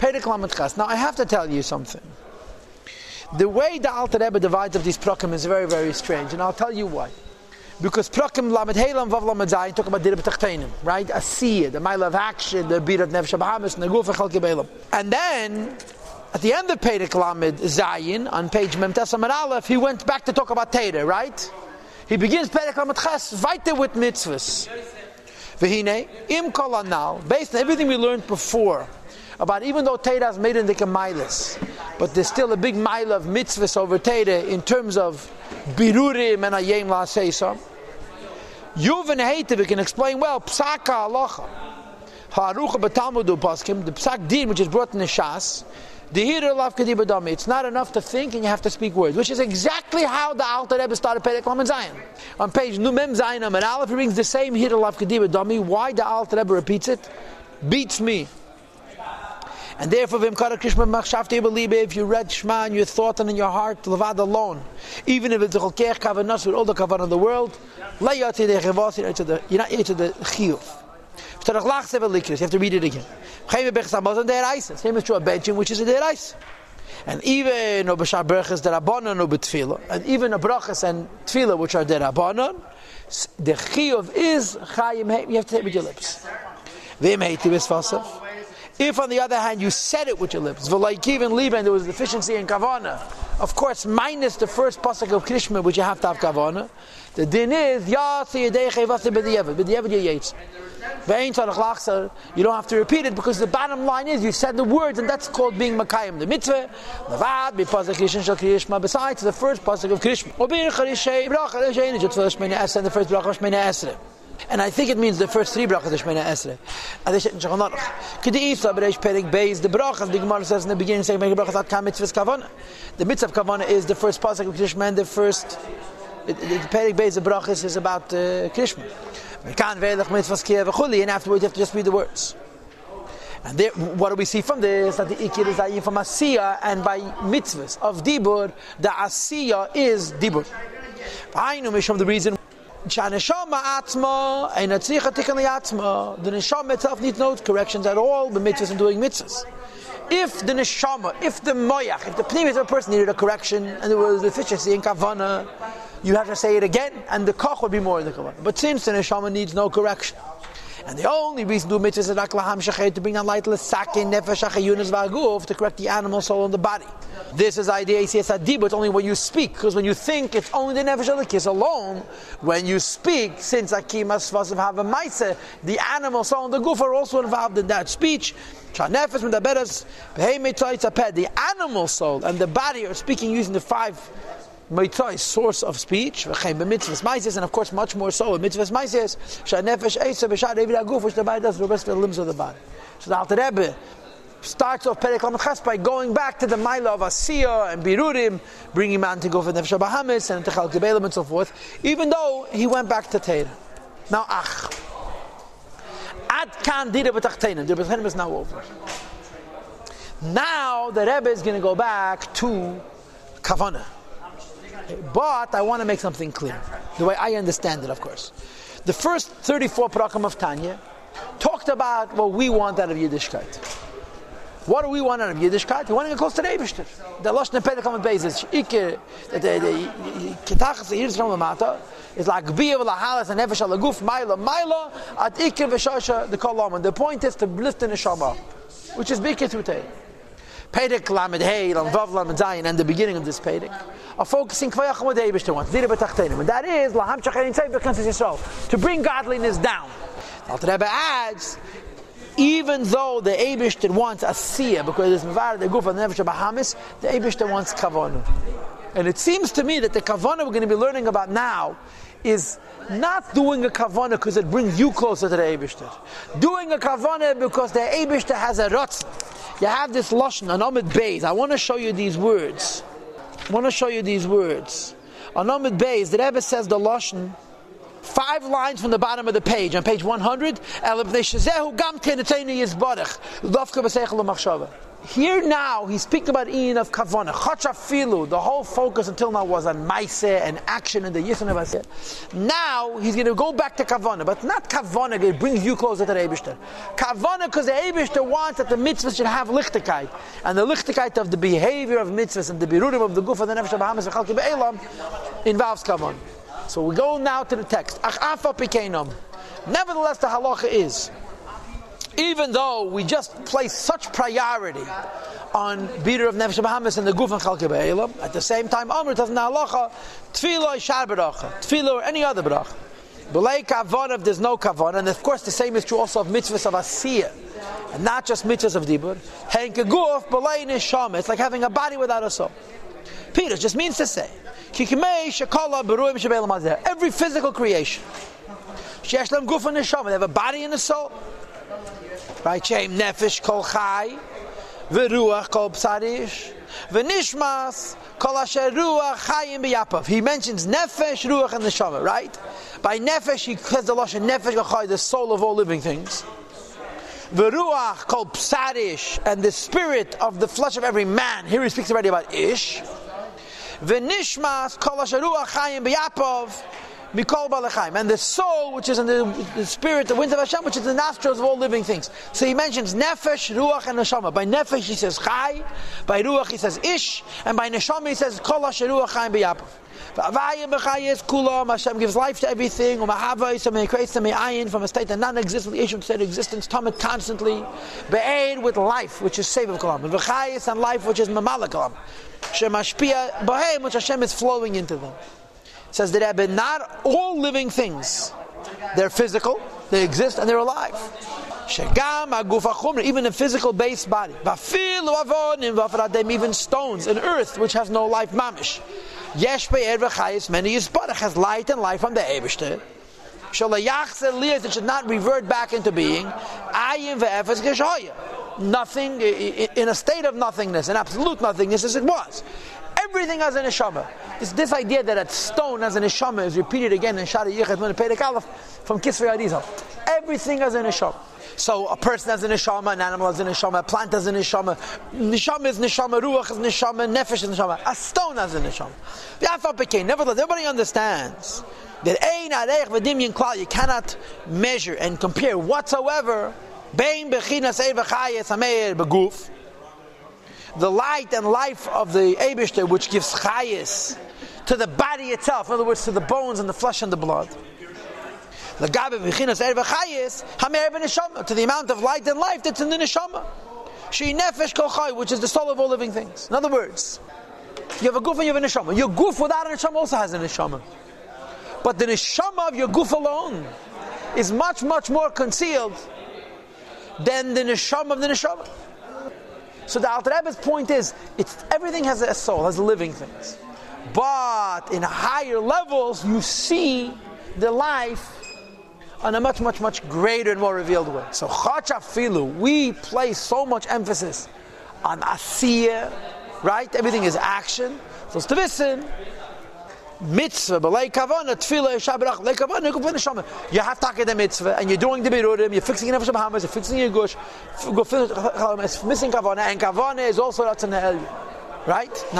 Now I have to tell you something. The way the Alter Rebbe divides up these prokim is very, very strange, and I'll tell you why. Because prokim Lamed Helam Vav Lamed Zayin talk about Dirib Tachtenim, right? A seed, the mile of action, the Birat Nefesh Bahamas, and the Guf Beilam. And then, at the end of Perek Lamed Zayin, on page Memtes Amar Aleph, he went back to talk about Teda, right? He begins Perek Lamed Ches, weiter with mitzvahs. V'hine, im kol anal, based on everything we learned before, about even though Teda is made in the Kamilas, but there's still a big mile of mitzvahs over Teda in terms of birurim and ayem la seisa. Yuvan Heite, we can explain well, psaka halacha. Ha'arucha b'talmudu paskim, the psak din which is brought in the Shas. It's not enough to think and you have to speak words, which is exactly how the Alter Rebbe started Perek Lamed Zayin. On page Numem Zion Amar Aleph, he brings the same hira lav kadibadami. Why the Alter Rebbe repeats it? Beats me. And therefore, if you read Shema and you thought and in your heart, Levad alone, even if it's a Cholkech Kavanas with all the Kavan in the world, you're not into the Chiyuv. You have to read it again. Same is true of benching, which is a derais. And even no b'shar brachas derabanan no and even a brachas and tfila which are derabanan, the chiyuv is chayim. You have to say it with your lips. V'im heiti v'sfasav. If, on the other hand, you said it with your lips, v'layikiv and there was deficiency in kavana. Of course, minus the first pasuk of Krishma, which you have to have kavana. The din is yasi yedeiche vasi b'diyevet, b'diyevet yates. You don't have to repeat it because the bottom line is you said the words and that's called being Makayim. The mitzvah, besides the first pasuk of and the first Bracha Shmena Esra. And I think it means the first three brachas of Shemina Esrei. And they said in Shulchan Aruch. Kedi Isa Bereish Perik Beis the brachas. The Gemara says in the beginning, saying brachas at Mitzvahs Kavana. The mitzvah of Kavana is the first pasuk of Krishma and the first. The, the, Perik Beis the brachas is about uh, Krishma. Mekan Kiyah V'chuli, and afterwards you have to just read the words. And there, what do we see from this? That the ikir is ayin from asiya, and by mitzvahs of dibur, the asiya is dibur. I know from the reason Shaneshama atzma and atzricha tikkun atzma. The neshama itself needs no corrections at all. The mitzvahs and doing mitzvahs. If the neshama, if the moyach, if the pnimis of a person needed a correction and there was deficiency in kavana, you have to say it again, and the koch would be more in the kavana. But since the neshama needs no correction, and the only reason to do mitzvahs is aklaham shachet to bring down light l'sakin nefesh yunas v'aguf to correct the animal soul in the body. This is idea ACS but only when you speak, because when you think, it's only the nefesh elikis alone. When you speak, since akimas vasav have a maise, the animal soul and the guf are also involved in that speech. The animal soul and the body are speaking using the five mitzvah source of speech, and of course much more so in mitzvahs maises, shanefesh eisa b'shad evir aguf, which the body does the rest of the limbs of the body. So the Alter Rebbe starts off Perek Ches by going back to the Maila of Asiya and Birurim, bringing man to go for Nefesh Bahamis and Techal Gebelim and so forth, even though he went back to Teira. Now, Ach. Ad kan dira b'tachtenim. The b'tachtenim is now over. Now the Rebbe is going to go back to Kavanah. But I want to make something clear, the way I understand it, of course. The first 34 parakam of Tanya talked about what we want out of Yiddishkeit. What do we want out of Yiddishkeit? We want to get close to the Eibishter. The Lashon Pedekam basis, Ike, the Ketachas, the Yiddishter Lamata, is like Biya v'lahalas and Nefesh alaguf, Maila, Maila, at Ike v'shasha, the Kolam. The point is to lift the Neshama, which is Bikit Utei. Perek Lamed Hey, Lam Vav Lamed Zayin, and the beginning of this Perek, are focusing Kvayach what the Eibishter wants, Dira B'tachtenim. And that is, Laham Shachayin Tzei B'Knesset Yisrael, to bring godliness down. Alter Rebbe adds, even though the Eibishter wants a Siyah, because it's Mvar, the Guf, and the Nefesh Bahamis, the Eibishter wants Kavonu. And it seems to me that the Kavana we're going to be learning about now is not doing a kavana because it brings you closer to the Eibishter. Doing a kavana because the Eibishter has a rotz. You have this lashon on Beis. I want to show you these words. I want to show you these words. On Beis, the Rebbe says the lashon five lines from the bottom of the page, on page 100, here now he's speaking about Ian of Kavana. Chachafilu, the whole focus until now was on Maise and action and the Yisrael of Now he's going to go back to Kavana, but not Kavana, it brings you closer to the Eibishter. Kavana because the Eibishter wants that the mitzvahs should have lichtigkeit. And the lichtigkeit of the behavior of mitzvahs and the birurim of the guf of the nefesh of Bahamas and involves Kavana. So we go now to the text. Nevertheless, the halacha is even though we just place such priority on Biter of Nefesh Bahamas and the Guf and Chalke Be'elam, at the same time, Amr does not halacha, Tefillah, Shar Beracha, Tefillah or any other Beracha. Belay Kavon if there's no Kavon, and of course the same is true also of mitzvahs of Asiyah, and not just mitzvahs of Dibur. Henke Guf, Belay Neshama, it's like having a body without a soul. Peter just means to say, Every physical creation, they have a body and a soul. Right? Shem nefesh kol chai, v'ruach kol psarish, v'nishmas kol asher ruach chayim b'yapav. He mentions nefesh, ruach, and neshama, right? By nefesh, he says the lashon nefesh kol the soul of all living things. V'ruach kol psarish, and the spirit of the flesh of every man. Here he speaks already about ish. V'nishmas kol asher ruach chayim b'yapav. Mikol Balachaim. And the soul, which is in the, spirit, the wind of Hashem, which is the nostrils of all living things. So he mentions Nefesh, Ruach, and Neshama. By Nefesh he says Chai, by Ruach he says Ish, and by Neshama he says Kol Ruach Chaim B'Yapov. Hashem gives life to everything. He creates them ayin from a state that non-existent to state of existence. Tamid constantly, be'ed with life, which is save of kalam, and v'chayis and life, which is mamala kalam. Shemashpia b'heim, which Hashem is flowing into them. Says the Rebbe, not all living things, they're physical, they exist, and they're alive. Even a physical base body. Even stones and earth, which has no life, mamish. Many is has light and life from the Eibishter. It should not revert back into being. Nothing, in a state of nothingness, in absolute nothingness as it was. Everything has a neshama. This, this idea that a stone has a neshama is repeated again in Shara Yichet Mun Perek Aleph from Kisvei Arizal. Everything has a neshama. So a person has a neshama, an animal has a neshama, a plant has a neshama. Neshama is neshama, ruach is neshama, nefesh is neshama. A stone has a neshama. Nevertheless, everybody understands that ein arech v'dimyin klal you cannot measure and compare whatsoever bein bechinas evachayes hameir beguf the light and life of the Eibishter, which gives chayis to the body itself, in other words, to the bones and the flesh and the blood. To the amount of light and life that's in the neshama. She nefesh kol which is the soul of all living things. In other words, you have a goof and you have a neshama. Your goof without a neshama also has a neshama. But the neshama of your goof alone is much, much more concealed than the neshama of the neshama. So the Alter Rebbe's point is, it's everything has a soul, has living things. But in higher levels, you see the life on a much, much, much greater and more revealed way. So Chachafilu, we place so much emphasis on Asiya, right? Everything is action. So Stavisin, mitzvah, like kavana, tefillah, shabrach, like kavana, you can finish neshama. You have get the mitzvah, and you're doing the birurim, you're fixing your nefesh Bahamas, you're fixing your gush, it's missing kavana, and kavana is also that's an right? Now,